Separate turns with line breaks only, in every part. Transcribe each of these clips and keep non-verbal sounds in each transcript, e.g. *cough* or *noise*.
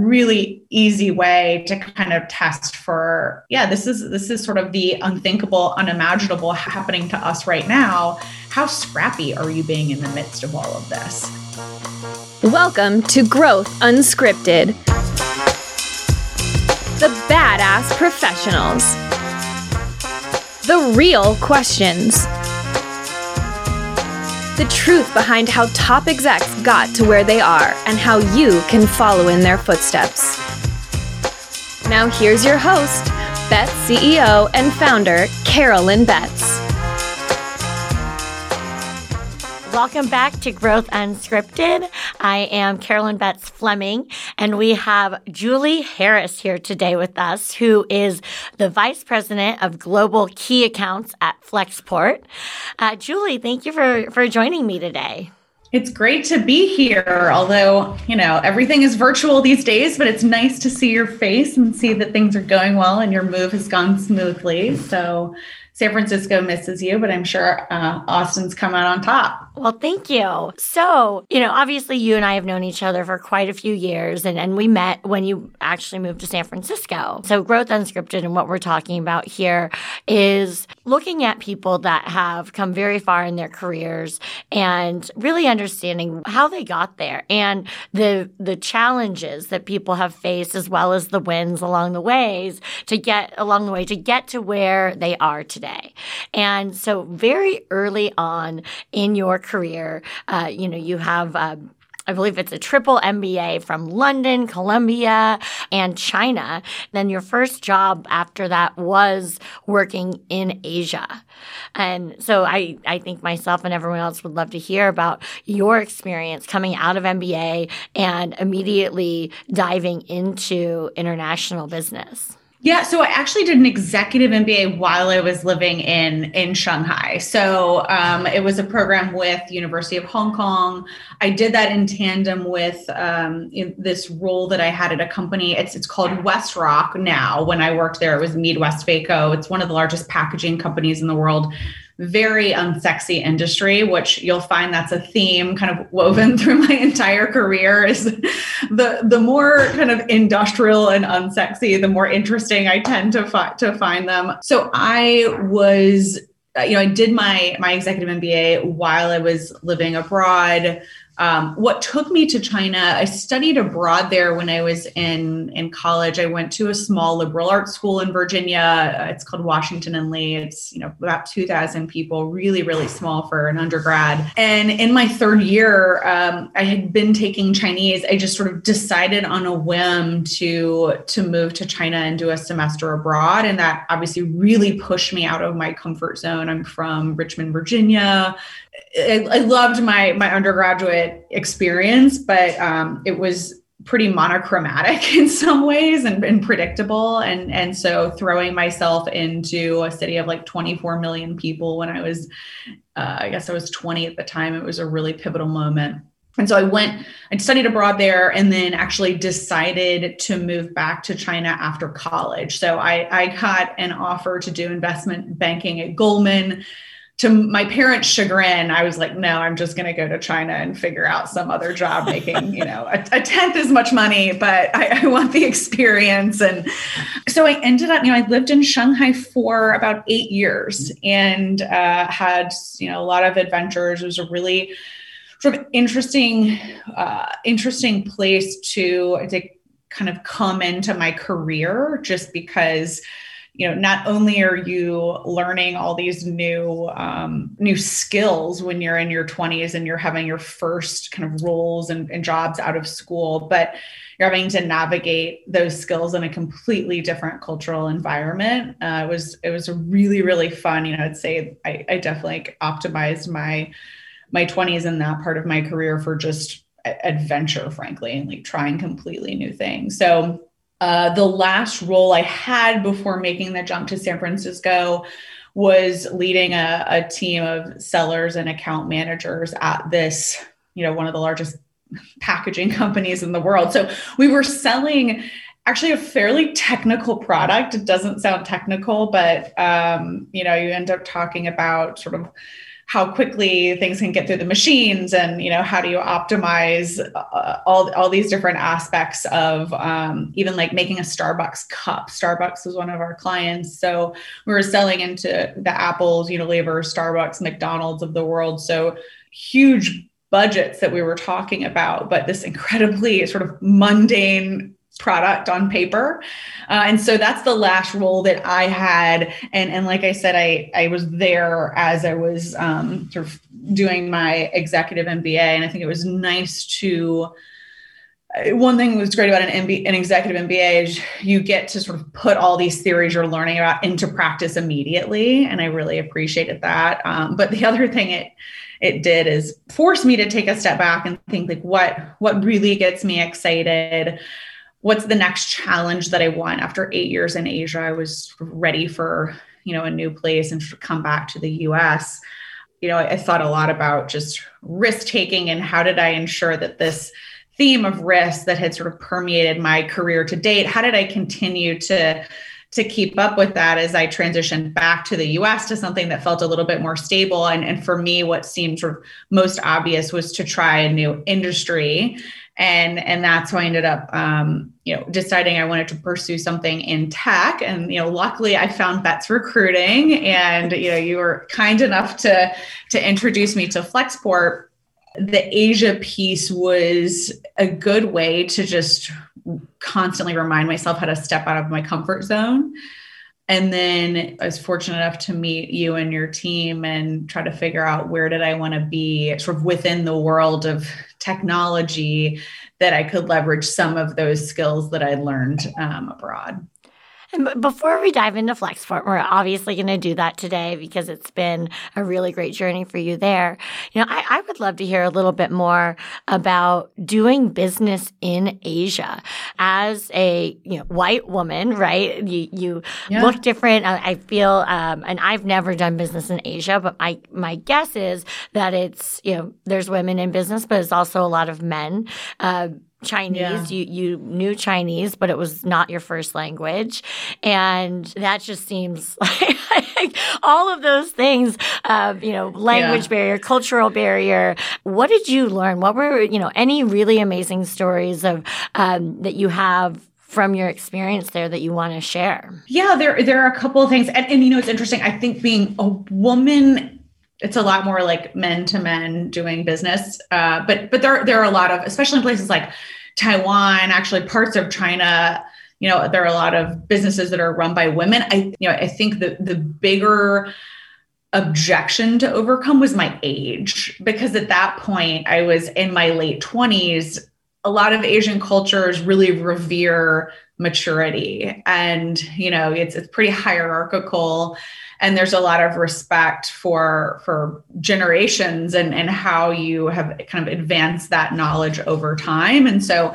really easy way to kind of test for yeah this is this is sort of the unthinkable unimaginable happening to us right now. How scrappy are you being in the midst of all of this?
Welcome to growth unscripted. The badass professionals. The real questions the truth behind how top execs got to where they are and how you can follow in their footsteps. Now, here's your host, Betts CEO and founder, Carolyn Betts.
Welcome back to Growth Unscripted. I am Carolyn Betts Fleming, and we have Julie Harris here today with us, who is the Vice President of Global Key Accounts at Flexport. Uh, Julie, thank you for, for joining me today.
It's great to be here, although, you know, everything is virtual these days, but it's nice to see your face and see that things are going well and your move has gone smoothly. So San Francisco misses you, but I'm sure uh, Austin's come out on top.
Well, thank you. So, you know, obviously you and I have known each other for quite a few years, and, and we met when you actually moved to San Francisco. So, Growth Unscripted and what we're talking about here is looking at people that have come very far in their careers and really understanding how they got there and the the challenges that people have faced as well as the wins along the ways to get along the way to get to where they are today. And so very early on in your career. Uh, you know, you have. Uh, I believe it's a triple MBA from London, Columbia, and China. Then your first job after that was working in Asia. And so I, I think myself and everyone else would love to hear about your experience coming out of MBA and immediately diving into international business.
Yeah, so I actually did an executive MBA while I was living in in Shanghai. So um, it was a program with University of Hong Kong. I did that in tandem with um, this role that I had at a company. It's it's called WestRock now. When I worked there, it was Mead MeadWestvaco. It's one of the largest packaging companies in the world very unsexy industry, which you'll find that's a theme kind of woven *laughs* through my entire career is the the more kind of industrial and unsexy, the more interesting I tend to find to find them. So I was you know, I did my my executive MBA while I was living abroad. Um, what took me to China, I studied abroad there when I was in, in college. I went to a small liberal arts school in Virginia. Uh, it's called Washington and Lee. It's, you know, about 2,000 people, really, really small for an undergrad. And in my third year, um, I had been taking Chinese. I just sort of decided on a whim to, to move to China and do a semester abroad. And that obviously really pushed me out of my comfort zone. I'm from Richmond, Virginia. I, I loved my my undergraduate experience, but um, it was pretty monochromatic *laughs* in some ways and, and predictable. And and so throwing myself into a city of like 24 million people when I was, uh, I guess I was 20 at the time, it was a really pivotal moment. And so I went, I studied abroad there and then actually decided to move back to China after college. So I, I got an offer to do investment banking at Goldman to my parents' chagrin, I was like, no, I'm just going to go to China and figure out some other job making, you know, a, a tenth as much money, but I, I, want the experience. And so I ended up, you know, I lived in Shanghai for about eight years and uh, had, you know, a lot of adventures. It was a really sort of interesting, uh, interesting place to, to kind of come into my career just because you know not only are you learning all these new um, new skills when you're in your 20s and you're having your first kind of roles and, and jobs out of school but you're having to navigate those skills in a completely different cultural environment. Uh, it was it was really really fun. You know i'd say i, I definitely optimized my my 20s in that part of my career for just adventure frankly and like trying completely new things. So uh, the last role I had before making the jump to San Francisco was leading a, a team of sellers and account managers at this, you know, one of the largest packaging *laughs* companies in the world. So we were selling actually a fairly technical product. It doesn't sound technical, but um, you know, you end up talking about sort of how quickly things can get through the machines and you know how do you optimize uh, all, all these different aspects of um, even like making a starbucks cup. Starbucks was one of our clients. So we were selling into the apples unilever starbucks mcdonald's of the world. So huge budgets that we were talking about but this incredibly sort of mundane product on paper. Uh, and so that's the last role that I had. And, and like I said, I, I was there as I was um, sort of doing my executive MBA. And I think it was nice to, uh, one thing was great about an MBA, an executive MBA is you get to sort of put all these theories you're learning about into practice immediately. And I really appreciated that. Um, but the other thing it, it did is force me to take a step back and think like what what really gets me excited what's the next challenge that I want after eight years in Asia? I was ready for, you know, a new place and come back to the US. You know, I, I thought a lot about just risk taking and how did I ensure that this theme of risk that had sort of permeated my career to date, how did I continue to to keep up with that as I transitioned back to the US to something that felt a little bit more stable. And, and for me, what seemed sort of most obvious was to try a new industry and and that's why I ended up um, you know deciding I wanted to pursue something in tech. And you know luckily I found Betts Recruiting and you know you were kind enough to to introduce me to Flexport. The Asia piece was a good way to just constantly remind myself how to step out of my comfort zone. And then I was fortunate enough to meet you and your team and try to figure out where did I want to be sort of within the world of technology that I could leverage some of those skills that I learned um, abroad.
And before we dive into Flexport, we're obviously going to do that today because it's been a really great journey for you there. You know, I, I, would love to hear a little bit more about doing business in Asia as a you know white woman, right? You you yeah. look different. I, I feel, um, and I've never done business in Asia, but my my guess is that it's you know there's women in business, but it's also a lot of men. Uh, Chinese. Yeah. You you knew Chinese, but it was not your first language, and that just seems *laughs* like all of those things. Uh, you know, language yeah. barrier, cultural barrier. What did you learn? What were you know any really amazing stories of um, that you have from your experience there that you want to share?
Yeah, there there are a couple of things, and, and you know it's interesting. I think being a woman it's a lot more like men to men doing business. Uh, but but there there are a lot of, especially in places like Taiwan, actually parts of China. You know, there are a lot of businesses that are run by women. I you know I think the the bigger objection to overcome was my age because at that point I was in my late 20s. A lot of Asian cultures really revere maturity and you know it's it's pretty hierarchical and there's a lot of respect for for generations and and how you have kind of advanced that knowledge over time. And so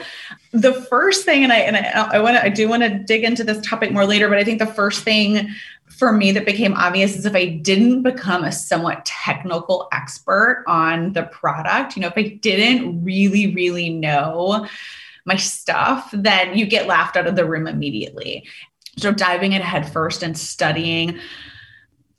the first thing and i and i, I want to i do want to dig into this topic more later but i think the first thing for me that became obvious is if i didn't become a somewhat technical expert on the product you know if i didn't really really know my stuff then you get laughed out of the room immediately. So diving in head first and studying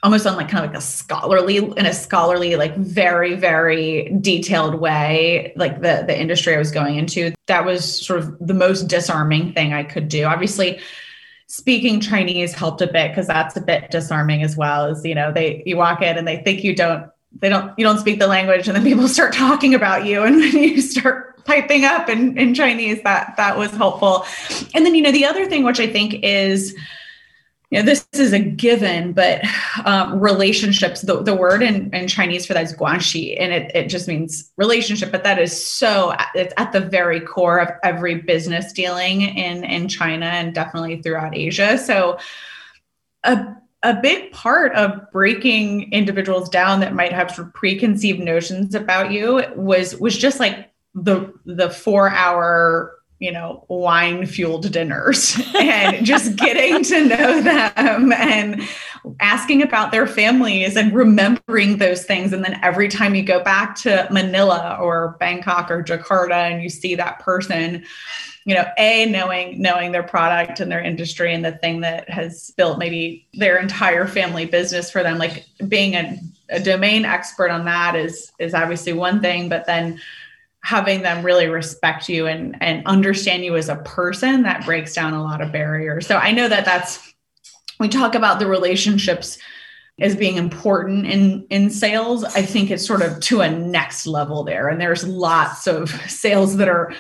almost on like kind of like a scholarly in a scholarly like very very detailed way like the the industry i was going into. That was sort of the most disarming thing i could do. Obviously speaking chinese helped a bit because that's a bit disarming as well as you know they you walk in and they think you don't they don't you don't speak the language and then people *laughs* start talking about you and when you start piping up in, in chinese. That that was helpful. And then you know the other thing which i think is you know, this is a given, but um, relationships, the, the word in, in Chinese for that is guanxi, and it, it just means relationship, but that is so, it's at the very core of every business dealing in, in China and definitely throughout Asia. So a, a big part of breaking individuals down that might have preconceived notions about you was, was just like the, the four hour you know, wine fueled dinners and just getting *laughs* to know them and asking about their families and remembering those things. And then every time you go back to Manila or Bangkok or Jakarta and you see that person, you know, a knowing knowing their product and their industry and the thing that has built maybe their entire family business for them, like being a a domain expert on that is is obviously one thing but then having them really respect you and and understand you as a person that breaks down a lot of barriers. So i know that that's we talk about the relationships as being important in in sales. I think it's sort of to a next level there. And there's lots of *laughs* sales that are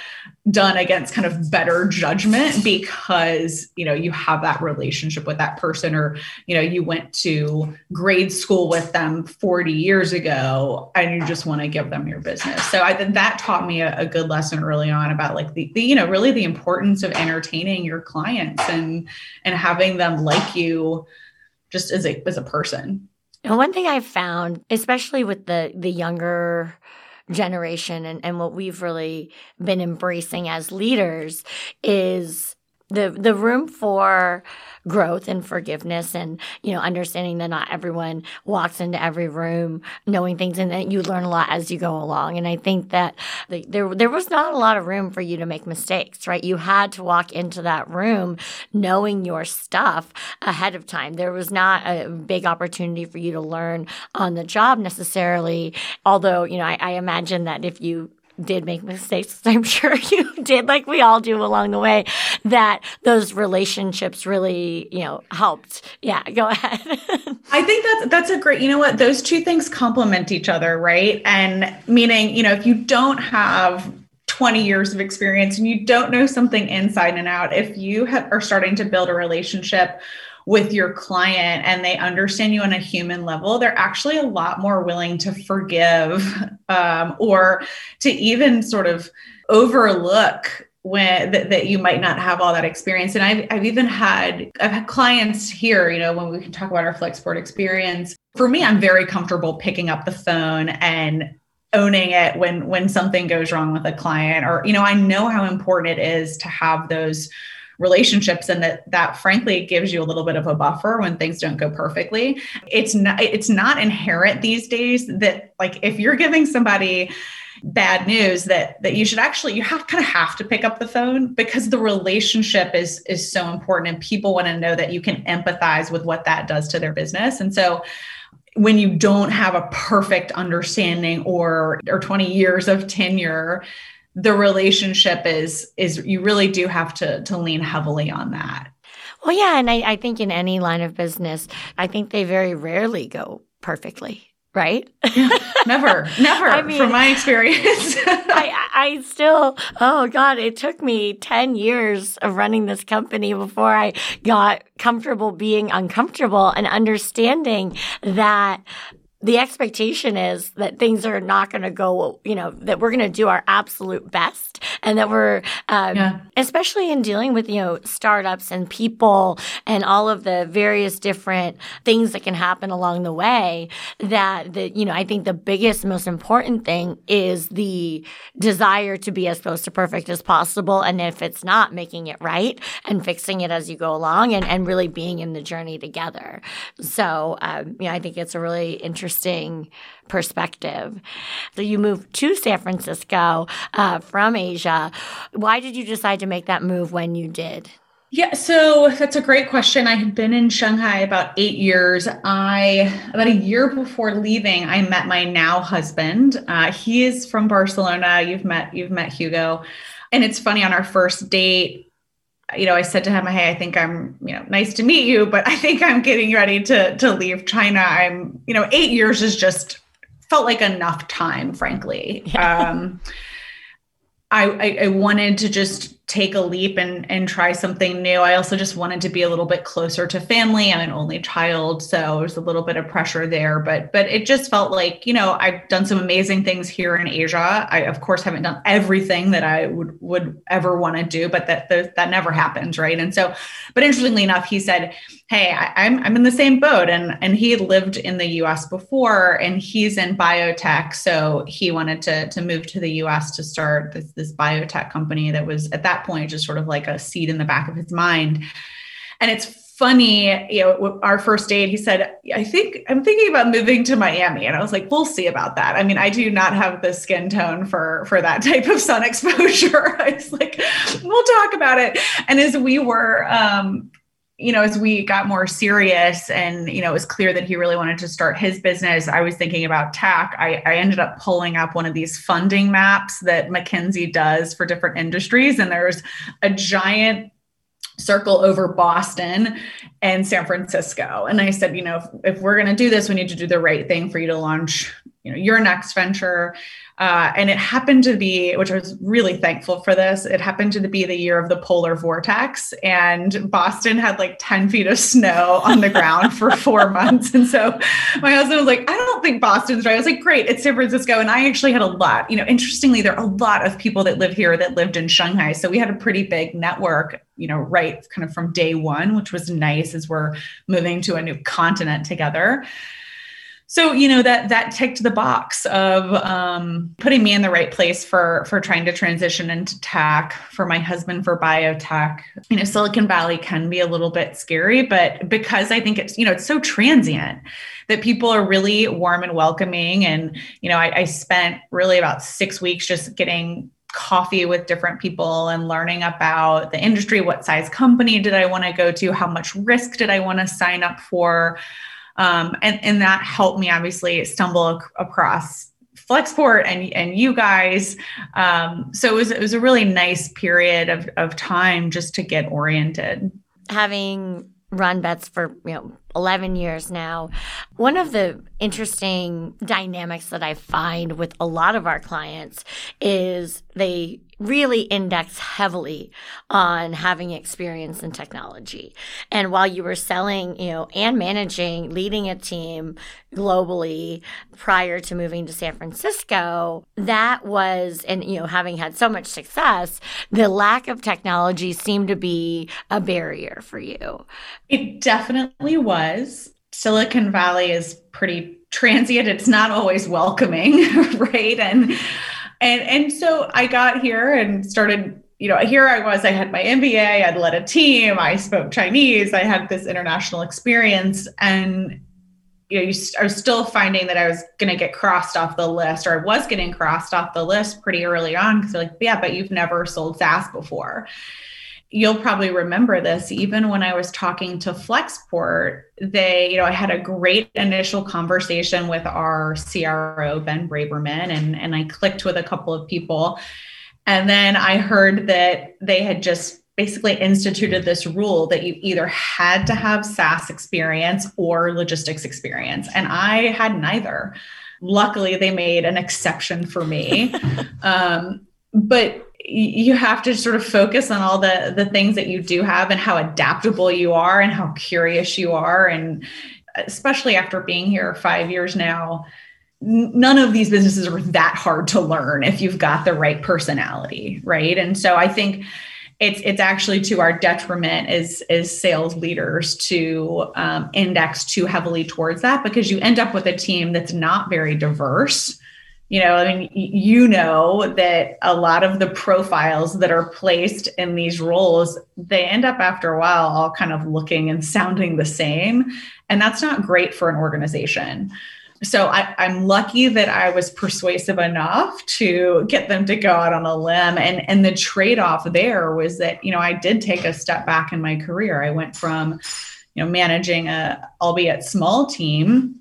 done against kind of better judgment because you know you have that relationship with that person or you know you went to grade school with them 40 years ago and you just want to give them your business. So i think that taught me a, a good lesson early on about like the, the, you know really the importance of entertaining your clients and and having them like you just as a as a person.
And one thing i've found especially with the the younger generation and, and what we've really been embracing as leaders is the the room for growth and forgiveness and you know understanding that not everyone walks into every room knowing things and that you learn a lot as you go along. And i think that the, there there was not a lot of room for you to make mistakes right? You had to walk into that room knowing your stuff ahead of time. There was not a big opportunity for you to learn on the job necessarily although you know I, I imagine that if you did make mistakes, *laughs* I'm sure you did, like we all do along the way, that those relationships really, you know, helped. Yeah, go ahead. *laughs*
I think that's that's a great, you know what, those two things complement each other, right? And meaning, you know, if you don't have 20 years of experience and you don't know something inside and out, if you have, are starting to build a relationship with your client and they understand you on a human level, they're actually a lot more willing to forgive um, or to even sort of overlook when that, that you might not have all that experience. And I've, I've even had i've had clients here you know when we can talk about our flexport experience. For me i'm very comfortable picking up the phone and owning it when when something goes wrong with a client or you know i know how important it is to have those relationships and that that frankly gives you a little bit of a buffer when things don't go perfectly. It's not it's not inherent these days that like if you're giving somebody bad news that that you should actually you have kind of have to pick up the phone because the relationship is is so important and people want to know that you can empathize with what that does to their business. And so when you don't have a perfect understanding or or 20 years of tenure the relationship is is you really do have to to lean heavily on that
well yeah and I, I think in any line of business i think they very rarely go perfectly right?
Yeah, never, *laughs* never. I mean, from my experience, *laughs*
I, I still, oh God, it took me 10 years of running this company before I got comfortable being uncomfortable and understanding that the expectation is that things are not going to go, you know, that we're going to do our absolute best and that we're, um, yeah. especially in dealing with, you know, startups and people and all of the various different things that can happen along the way, that, the, you know, I think the biggest, most important thing is the desire to be as close to perfect as possible. And if it's not, making it right and fixing it as you go along and, and really being in the journey together. So, um, you know, I think it's a really interesting interesting perspective. So you moved to San Francisco uh, from Asia. Why did you decide to make that move when you did?
Yeah, so that's a great question. I had been in Shanghai about eight years. I about a year before leaving, I met my now husband. Uh, he is from Barcelona. You've met you've met Hugo, and it's funny on our first date you know, I said to him, Hey, I think I'm, you know, nice to meet you, but I think I'm getting ready to to leave China. I'm, you know, eight years is just felt like enough time, frankly. Yeah. Um I, I, I wanted to just take a leap and and try something new. I also just wanted to be a little bit closer to family. I'm an only child, so there's a little bit of pressure there. But but it just felt like you know I've done some amazing things here in Asia. I of course haven't done everything that I would would ever want to do, but that that, that never happens, right? And so, but interestingly enough, he said, "Hey, I, I'm I'm in the same boat," and and he had lived in the U.S. before, and he's in biotech, so he wanted to to move to the U.S. to start this this biotech company that was at that that point just sort of like a seed in the back of his mind. And it's funny, you know, our first date, he said, I think I'm thinking about moving to Miami. And I was like, we'll see about that. I mean, I do not have the skin tone for, for that *laughs* type of sun exposure. *laughs* I was like, we'll talk about it. And as we were, um, you know, as we got more serious and, you know, it was clear that he really wanted to start his business, I was thinking about tech. I, I ended up pulling up one of these funding maps that McKinsey does for different industries. And there's a giant circle over Boston and San Francisco. And I said, you know, if, if we're going to do this, we need to do the right thing for you to launch, you know, your next venture. Uh, and it happened to be, which I was really thankful for this, it happened to be the year of the polar vortex. And Boston had like 10 feet of snow on the ground for *laughs* four months. And so my husband was like, I don't think Boston's right. I was like, great, it's San Francisco. And I actually had a lot, you know, interestingly, there are a lot of people that live here that lived in Shanghai. So we had a pretty big network, you know, right kind of from day one, which was nice as we're moving to a new continent together so you know that that ticked the box of um, putting me in the right place for for trying to transition into tech for my husband for biotech. You know silicon valley can be a little bit scary but because i think it's you know it's so transient that people are really warm and welcoming. And you know I, I spent really about six weeks just getting coffee with different people and learning about the industry what size company did i want to go to how much risk did i want to sign up for um, and, and that helped me obviously stumble ac- across Flexport and, and you guys. Um, so it was, it was a really nice period of, of time just to get oriented.
Having run Betts for you know 11 years now one of the interesting dynamics that i find with a lot of our clients is they really index heavily on having experience in technology. And while you were selling, you know, and managing, leading a team globally prior to moving to San Francisco, that was, and, you know, having had so much success, the lack of technology seemed to be a barrier for you.
It definitely was. Silicon Valley is pretty transient. It's not always welcoming, *laughs* right? And and and so I got here and started you know, here I was, I had my MBA, I'd led a team, I spoke Chinese, I had this international experience. And, you know, you, I was still finding that I was going to get crossed off the list, or I was getting crossed off the list pretty early on because they're like, yeah, but you've never sold SaaS before you'll probably remember this even when I was talking to Flexport, they, you know, I had a great initial conversation with our CRO, Ben Braverman, and, and I clicked with a couple of people. And then I heard that they had just basically instituted this rule that you either had to have SaaS experience or logistics experience. And I had neither. Luckily, they made an exception for me. *laughs* um, but you have to sort of focus on all the the things that you do have and how adaptable you are and how curious you are. And especially after being here 5 years now none of these businesses are that hard to learn if you've got the right personality right? And so i think it's it's actually to our detriment as as sales leaders to um, index too heavily towards that because you end up with a team that's not very diverse you know i mean you know that a lot of the profiles that are placed in these roles they end up after a while all kind of looking and sounding the same and that's not great for an organization so I, am lucky that I was persuasive enough to get them to go out on a limb. And, and the trade-off there was that, you know, I did take a step back in my career. I went from, you know, managing a albeit small team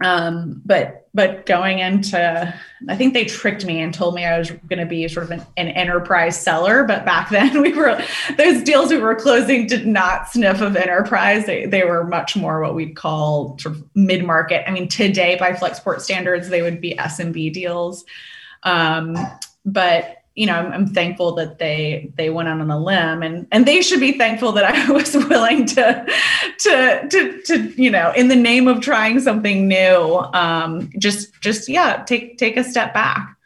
um, but but going into i think they tricked me and told me i was going to be sort of an, an, enterprise seller but back *laughs* then we were those deals we were closing did not sniff of enterprise. They, they were much more what we'd call sort of mid-market. I mean today by flexport standards they would be smb deals. Um, but you know, I'm, I'm, thankful that they they went out on a limb, and and they should be thankful that I *laughs* was willing to to to to you know, in the name of trying something new, um, just just yeah, take take a step back.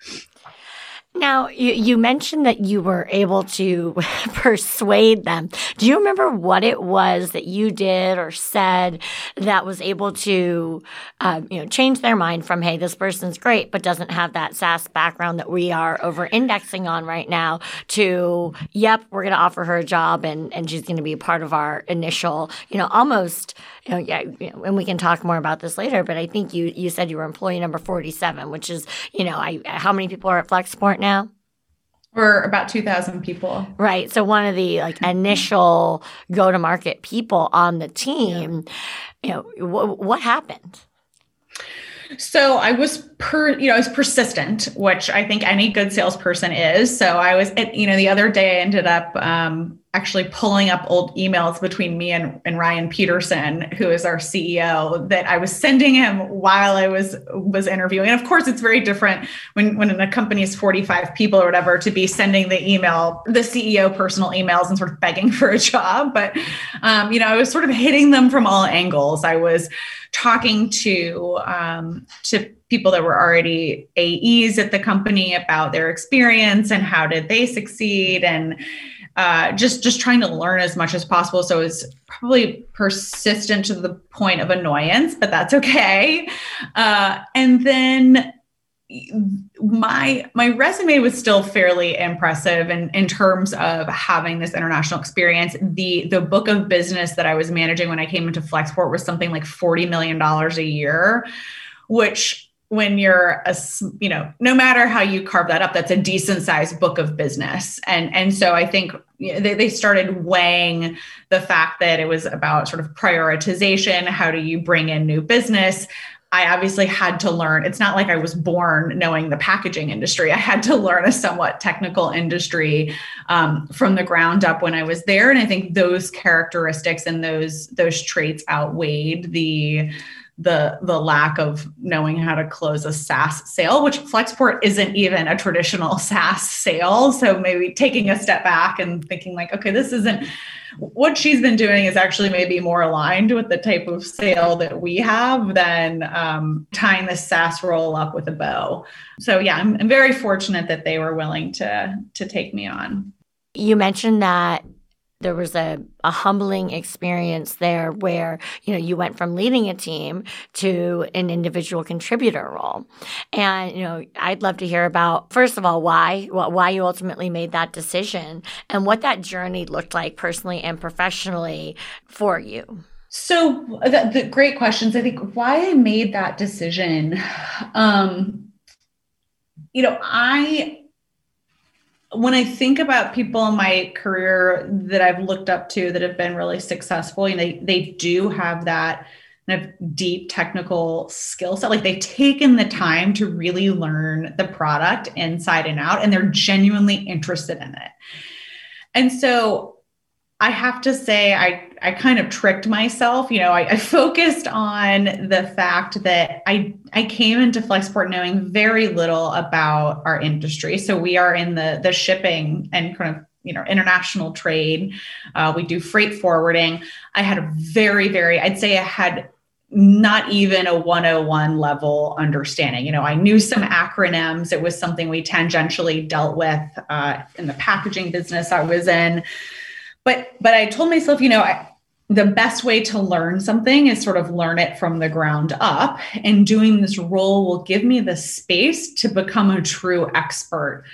Now, you, you mentioned that you were able to *laughs* persuade them. Do you remember what it was that you did or said that was able to, uh, you know, change their mind from, hey, this person's great, but doesn't have that SaaS background that we are over indexing on right now to, yep, we're going to offer her a job and, and she's going to be a part of our initial, you know, almost, you know, yeah, and we can talk more about this later, but I think you, you said you were employee number 47, which is, you know, I, how many people are at Flexport now?
We're about 2,000 people.
Right. So one of the like *laughs* initial go to market people on the team, yeah. you know, what happened?
So I was per, you know, I was persistent, which I think any good salesperson is. So I was, you know, the other day I ended up um, actually pulling up old emails between me and, and Ryan Peterson, who is our CEO, that I was sending him while I was was interviewing. And of course, it's very different when when a company is 45 people or whatever to be sending the email, the CEO personal emails and sort of begging for a job. But um, you know, I was sort of hitting them from all angles. I was talking to um, to people that were already AEs at the company about their experience and how did they succeed and uh, just just trying to learn as much as possible. So it's probably persistent to the point of annoyance, but that's okay. Uh, and then my my resume was still fairly impressive in, in terms of having this international experience the the book of business that i was managing when i came into flexport was something like 40 million dollars a year which when you're a you know no matter how you carve that up that's a decent sized book of business and and so i think they, they started weighing the fact that it was about sort of prioritization how do you bring in new business I obviously had to learn. It's not like I was born knowing the packaging industry. I had to learn a somewhat technical industry um, from the ground up when I was there, and I think those characteristics and those those traits outweighed the the the lack of knowing how to close a SaaS sale, which Flexport isn't even a traditional *laughs* SaaS sale. So maybe taking a step back and thinking like, okay, this isn't what she's been doing is actually maybe more aligned with the type of sale that we have than um, tying the SaaS roll up with a bow. So yeah, I'm, I'm very fortunate that they were willing to to take me on.
You mentioned that there was a, a humbling experience there where you know you went from leading a team to an individual contributor role. And you know i'd love to hear about first of all why why you ultimately made that decision and what that journey looked like personally and professionally for you.
So the, the great questions. I think why i made that decision um you know i when I think about people in my career that I've looked up to that have been really successful, you know, they, they do have that kind of deep technical skill set. Like they've taken the time to really learn the product inside and out, and they're genuinely interested in it. And so I have to say, I, I kind of tricked myself. You know, I, I, focused on the fact that I, I came into Flexport knowing very little about our industry. So we are in the, the shipping and kind of you know international trade uh, we do freight forwarding i had a very very i'd say i had not even a 101 level understanding. You know, I knew some acronyms. It was something we tangentially dealt with uh, in the packaging business I was in but but i told myself you know I, the best way to learn something is sort of learn it from the ground up. And doing this role will give me the space to become a true expert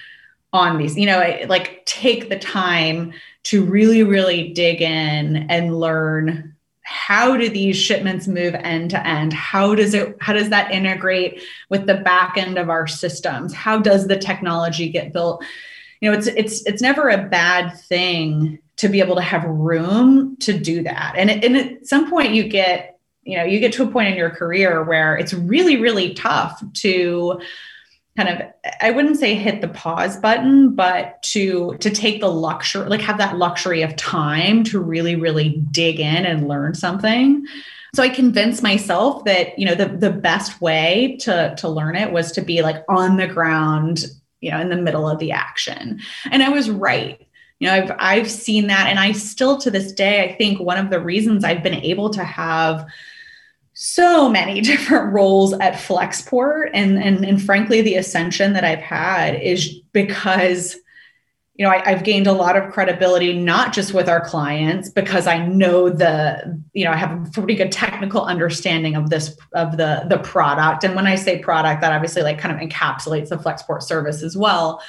on these you know like take the time to really really dig in and learn how do these shipments move end to end? How does it how does that integrate with the back end of our systems? How does the technology get built you know it's it's it's never a bad thing to be able to have room to do that. And, and at some point you get, you know, you get to a point in your career where it's really, really tough to kind of i wouldn't say hit the pause button but to to take the luxury like have that luxury of time to really really dig in and learn something so i convinced myself that you know the the best way to to learn it was to be like on the ground you know in the middle of the action. And i was right. You know i've i've seen that and i still to this day i think one of the reasons i've been able to have so many *laughs* different roles at flexport and and, and frankly the ascension that i've had is because you know I, have gained a lot of credibility not just with our clients because i know the you know i have a pretty good technical understanding of this of the the product and when i say product that obviously like kind of encapsulates the flexport service as well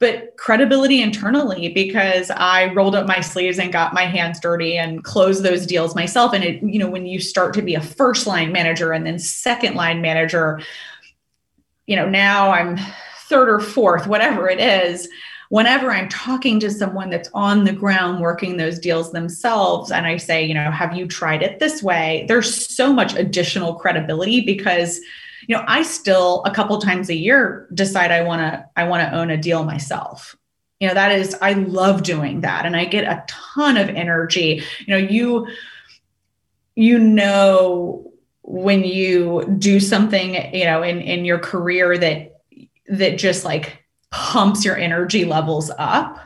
but credibility internally because I rolled up my sleeves and got my hands dirty and closed those deals myself. And it, you know, when you start to be a first line manager and then second line manager, you know, now I'm third or fourth, whatever it is. Whenever I'm talking to someone that's on the ground working those deals themselves, and I say, you know, have you tried it this way? There's so much additional credibility because you know i still a couple times a year decide i want to i want to own a deal myself you know that is i love doing that and i get a ton of energy you know you you know when you do something you know in in your career that that just like pumps your energy levels up.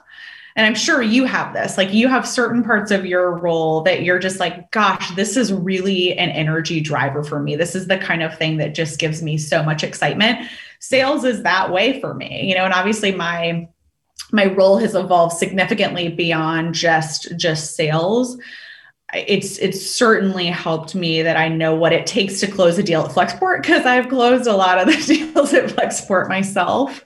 And i'm sure you have this like you have certain parts of your role that you're just like gosh this is really an energy driver for me. This is the kind of thing that just gives me so much excitement. Sales is that way for me you know and obviously my my role has evolved significantly beyond just just sales. It's it's certainly helped me that I know what it takes to close a deal at Flexport because I've closed a lot of the *laughs* deals at Flexport myself.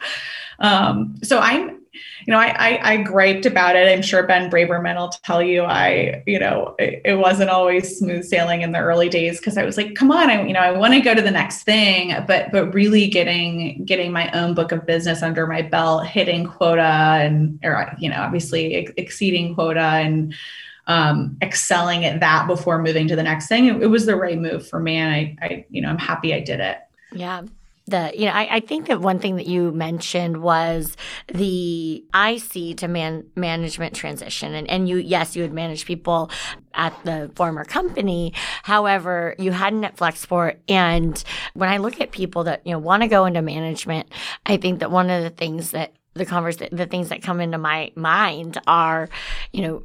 Um, so I'm, you know, I, I, I griped about it. I'm sure Ben Braverman will tell you I, you know, it, it wasn't always smooth sailing in the early days because I was like, come on, I, you know, I want to go to the next thing, but but really getting getting my own book of business under my belt, hitting quota and or you know, obviously ex- exceeding quota and um, excelling at that before moving to the next thing. It, it was the right move for me, and I, I, you know, I'm happy I did it.
Yeah, the you know I, I, think that one thing that you mentioned was the IC to man management transition. And and you yes you had managed people at the former company. However you hadn't at Flexport and when I look at people that you know want to go into management I think that one of the things that the converse the things that come into my mind are you know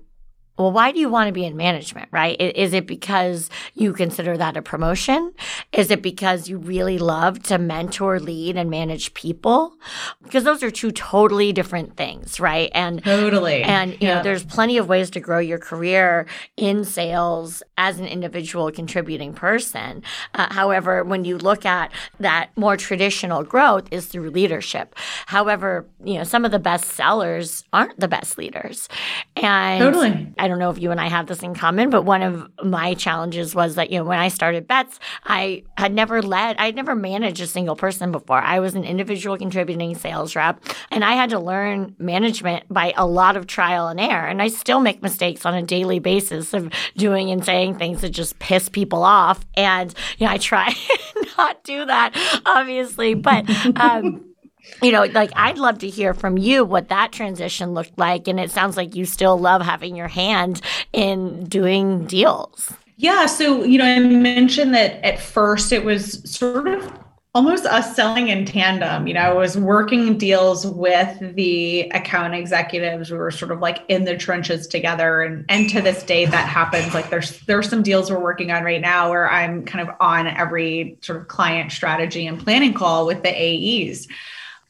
well, why do you want to be in management, right? Is it because you consider that a promotion? Is it because you really love to mentor, lead, and manage people? Because those are two totally different things, right? And
totally.
And, you yeah. know, there's plenty of ways to grow your career in sales as an individual contributing person. Uh, however, when you look at that more traditional growth is through leadership. However, you know, some of the best sellers aren't the best leaders. And
totally.
I don't know if you and I have this in common, but one of my challenges was that, you know, when I started Betts, I had never led, I had never managed a single person before. I was an individual contributing sales rep, and I had to learn management by a lot of trial and error. And I still make mistakes on a daily basis of doing and saying things that just piss people off. And, you know, I try *laughs* not to do that, obviously, but, um, you know, like I'd love to hear from you what that transition looked like. And it sounds like you still love having your hand in doing deals.
Yeah. So, you know, I mentioned that at first it was sort of almost us selling in tandem. You know, I was working deals with the account executives. We were sort of like in the trenches together. And and to this day that happens. Like there's there's some deals we're working on right now where I'm kind of on every sort of client strategy and planning call with the AEs.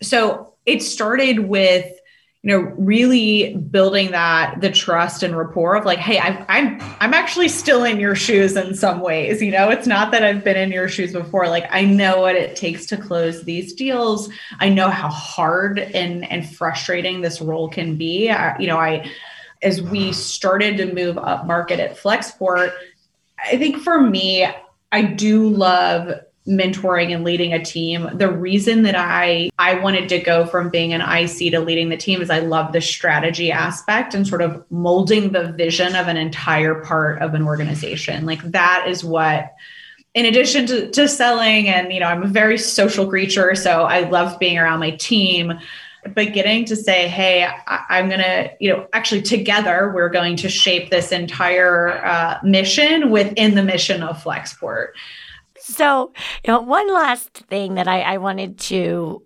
So it started with you know really building that the trust and rapport of like hey I'm, I'm i'm actually still in your shoes in some ways. You know it's not that i've been in your shoes before. Like i know what it takes to close these deals. I know how hard and and frustrating this role can be. I, you know i as we started to move up market at flexport i think for me i do love mentoring and leading a team the reason that i i wanted to go from being an ic to leading the team is i love the strategy aspect and sort of molding the vision of an entire part of an organization. Like that is what in addition to, to selling and you know i'm a very social creature so i love being around my team but getting to say hey I, am gonna you know actually together we're going to shape this entire uh, mission within the mission of flexport
so, you know, one last thing that I, I wanted to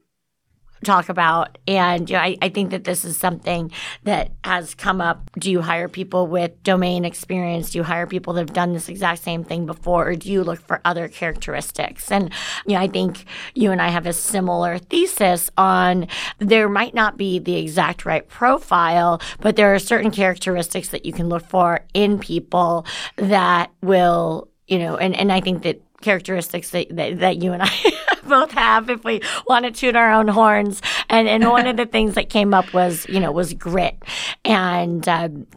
talk about. And you know, I, I, think that this is something that has come up. Do you hire people with domain experience? Do you hire people that have done this exact same thing before? Or do you look for other characteristics? And you know, I think you and I have a similar thesis on there might not be the exact right profile, but there are certain characteristics that you can look for in people that will, you know, and, and I think that characteristics that, that, that you and I *laughs* both have if we want to toot our own horns. And and one of the *laughs* things that came up was you know was grit and. Um,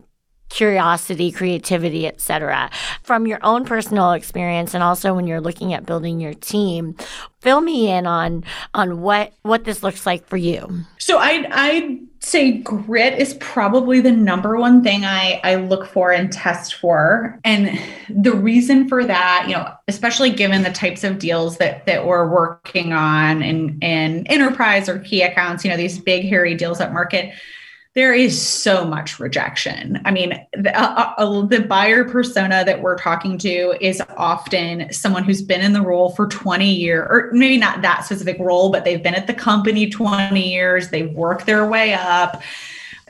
curiosity creativity etc from your own personal experience and also when you're looking at building your team fill me in on on what what this looks like for you
so i i say grit is probably the number one thing I, I look for and test for. And the reason for that, you know, especially given the types of deals that that we're working on in, in enterprise or key accounts, you know, these big hairy deals at market, there is so much rejection. I mean, the, uh, uh, the, buyer persona that we're talking to is often someone who's been in the role for 20 years, or maybe not that specific role, but they've been at the company 20 years, they've worked their way up.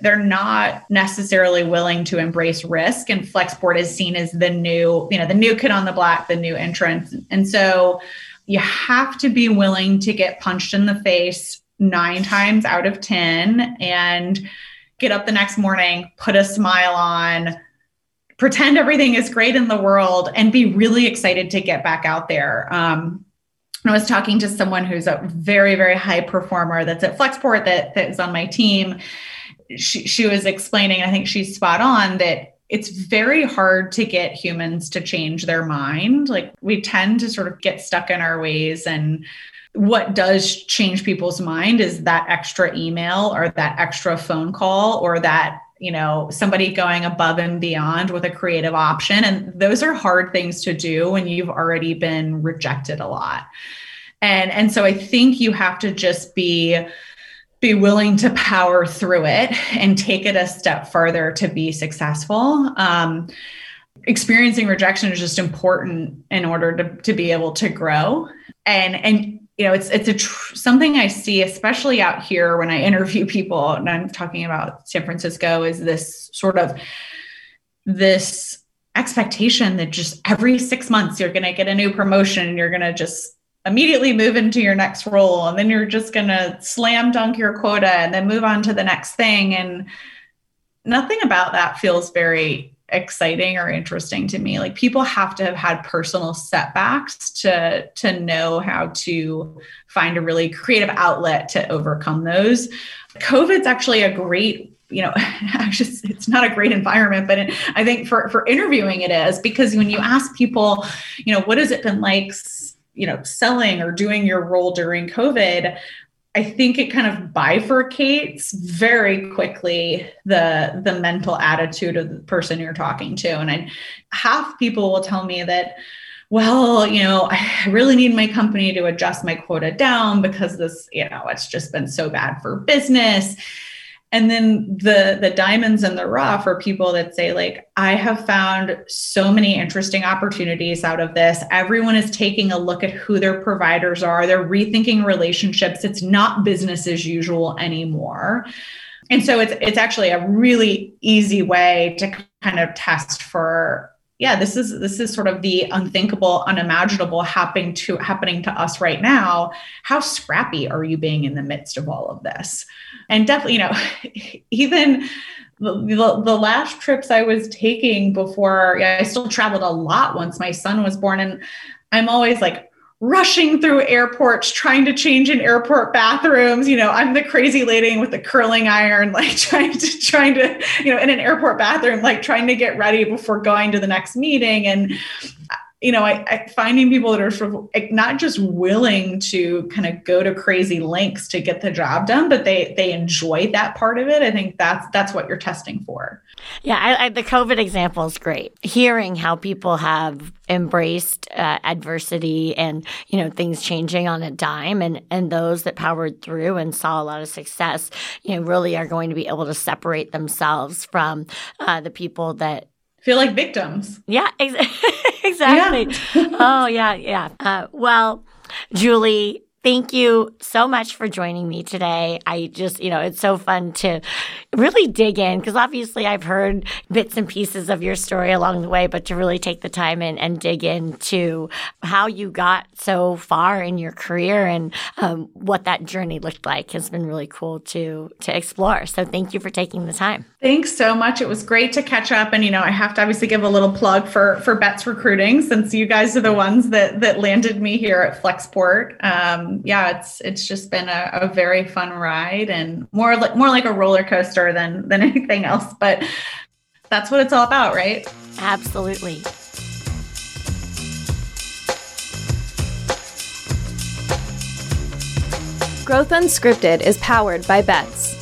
They're not necessarily willing to embrace risk, and Flexport is seen as the new, you know, the new kid on the block, the new entrance. And so you have to be willing to get punched in the face nine times out of 10 and get up the next morning, put a smile on, pretend everything is great in the world, and be really excited to get back out there. Um, I was talking to someone who's a very, very high performer that's at Flexport that, that is on my team. She, she was explaining, I think she's spot on, that it's very hard to get humans to change their mind. Like we tend to sort of get stuck in our ways and what does change people's mind is that extra email or that extra phone call or that you know somebody going above and beyond with a creative option. And those are hard things to do when you've already been rejected a lot. And and so i think you have to just be be willing to power through it and take it a step further to be successful. Um, experiencing rejection is just important in order to, to be able to grow. And and you know it's it's a tr- something i see especially out here when i interview people and i'm talking about san francisco is this sort of this expectation that just every 6 months you're going to get a new promotion and you're going to just immediately move into your next role and then you're just going to slam dunk your quota and then move on to the next thing and nothing about that feels very exciting or interesting to me. Like people have to have had personal setbacks to to know how to find a really creative outlet to overcome those. Covid's actually a great you know *laughs* just it's not a great environment but it, i think for for interviewing it is because when you ask people you know what has it been like you know selling or doing your role during covid I think it kind of bifurcates very quickly the the mental attitude of the person you're talking to. And I half people will tell me that, well, you know, I really need my company to adjust my quota down because this, you know, it's just been so bad for business and then the the diamonds and the rough are people that say like i have found so many interesting opportunities out of this. Everyone is taking a look at who their providers are. They're rethinking relationships. It's not business as usual anymore. And so it's it's actually a really easy way to kind of test for yeah this is this is sort of the unthinkable unimaginable happening to happening to us right now. How scrappy are you being in the midst of all of this? And definitely you know *laughs* even the, the, the last trips i was taking before yeah, i still traveled a lot once my son was born. And i'm always like rushing through airports trying to change in airport bathrooms. You know i'm the crazy lady with the curling iron *laughs* like trying to trying to you know in an airport bathroom like trying to get ready before going to the next meeting. And you know, I, I, finding people that are sort of like not just willing to kind of go to crazy lengths to get the job done, but they they enjoy that part of it. I think that's that's what you're testing for.
Yeah, I, I, the COVID example is great. Hearing how people have embraced uh, adversity and you know things changing on a dime, and and those that powered through and saw a lot of success, you know, really are going to be able to separate themselves from uh, the people that
feel like victims.
Yeah, ex- *laughs* exactly. Yeah. *laughs* oh, yeah, yeah. Uh, well, Julie, Thank you so much for joining me today. I just, you know, it's so fun to really dig in because obviously I've heard bits and pieces of your story along the way, but to really take the time and, and dig into how you got so far in your career and um, what that journey looked like has been really cool to to explore. So thank you for taking the time.
Thanks so much. It was great to catch up. And you know, I have to obviously give a little plug for for Betts Recruiting since you guys are the ones that that landed me here at Flexport. Um, yeah, it's it's just been a, a very fun ride and more like more like a roller coaster than than *laughs* anything else. But that's what it's all about, right?
Absolutely.
Growth Unscripted is powered by Betts.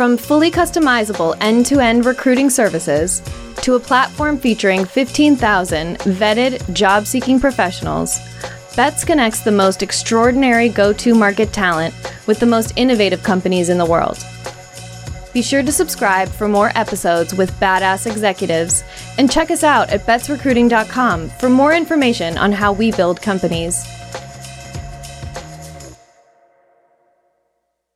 From fully customizable end to end recruiting services to a platform featuring 15,000 vetted job seeking professionals, Betts connects the most extraordinary go to market talent with the most innovative companies in the world. Be sure to subscribe for more episodes with badass executives and check us out at bettsrecruiting.com for more information on how we build companies.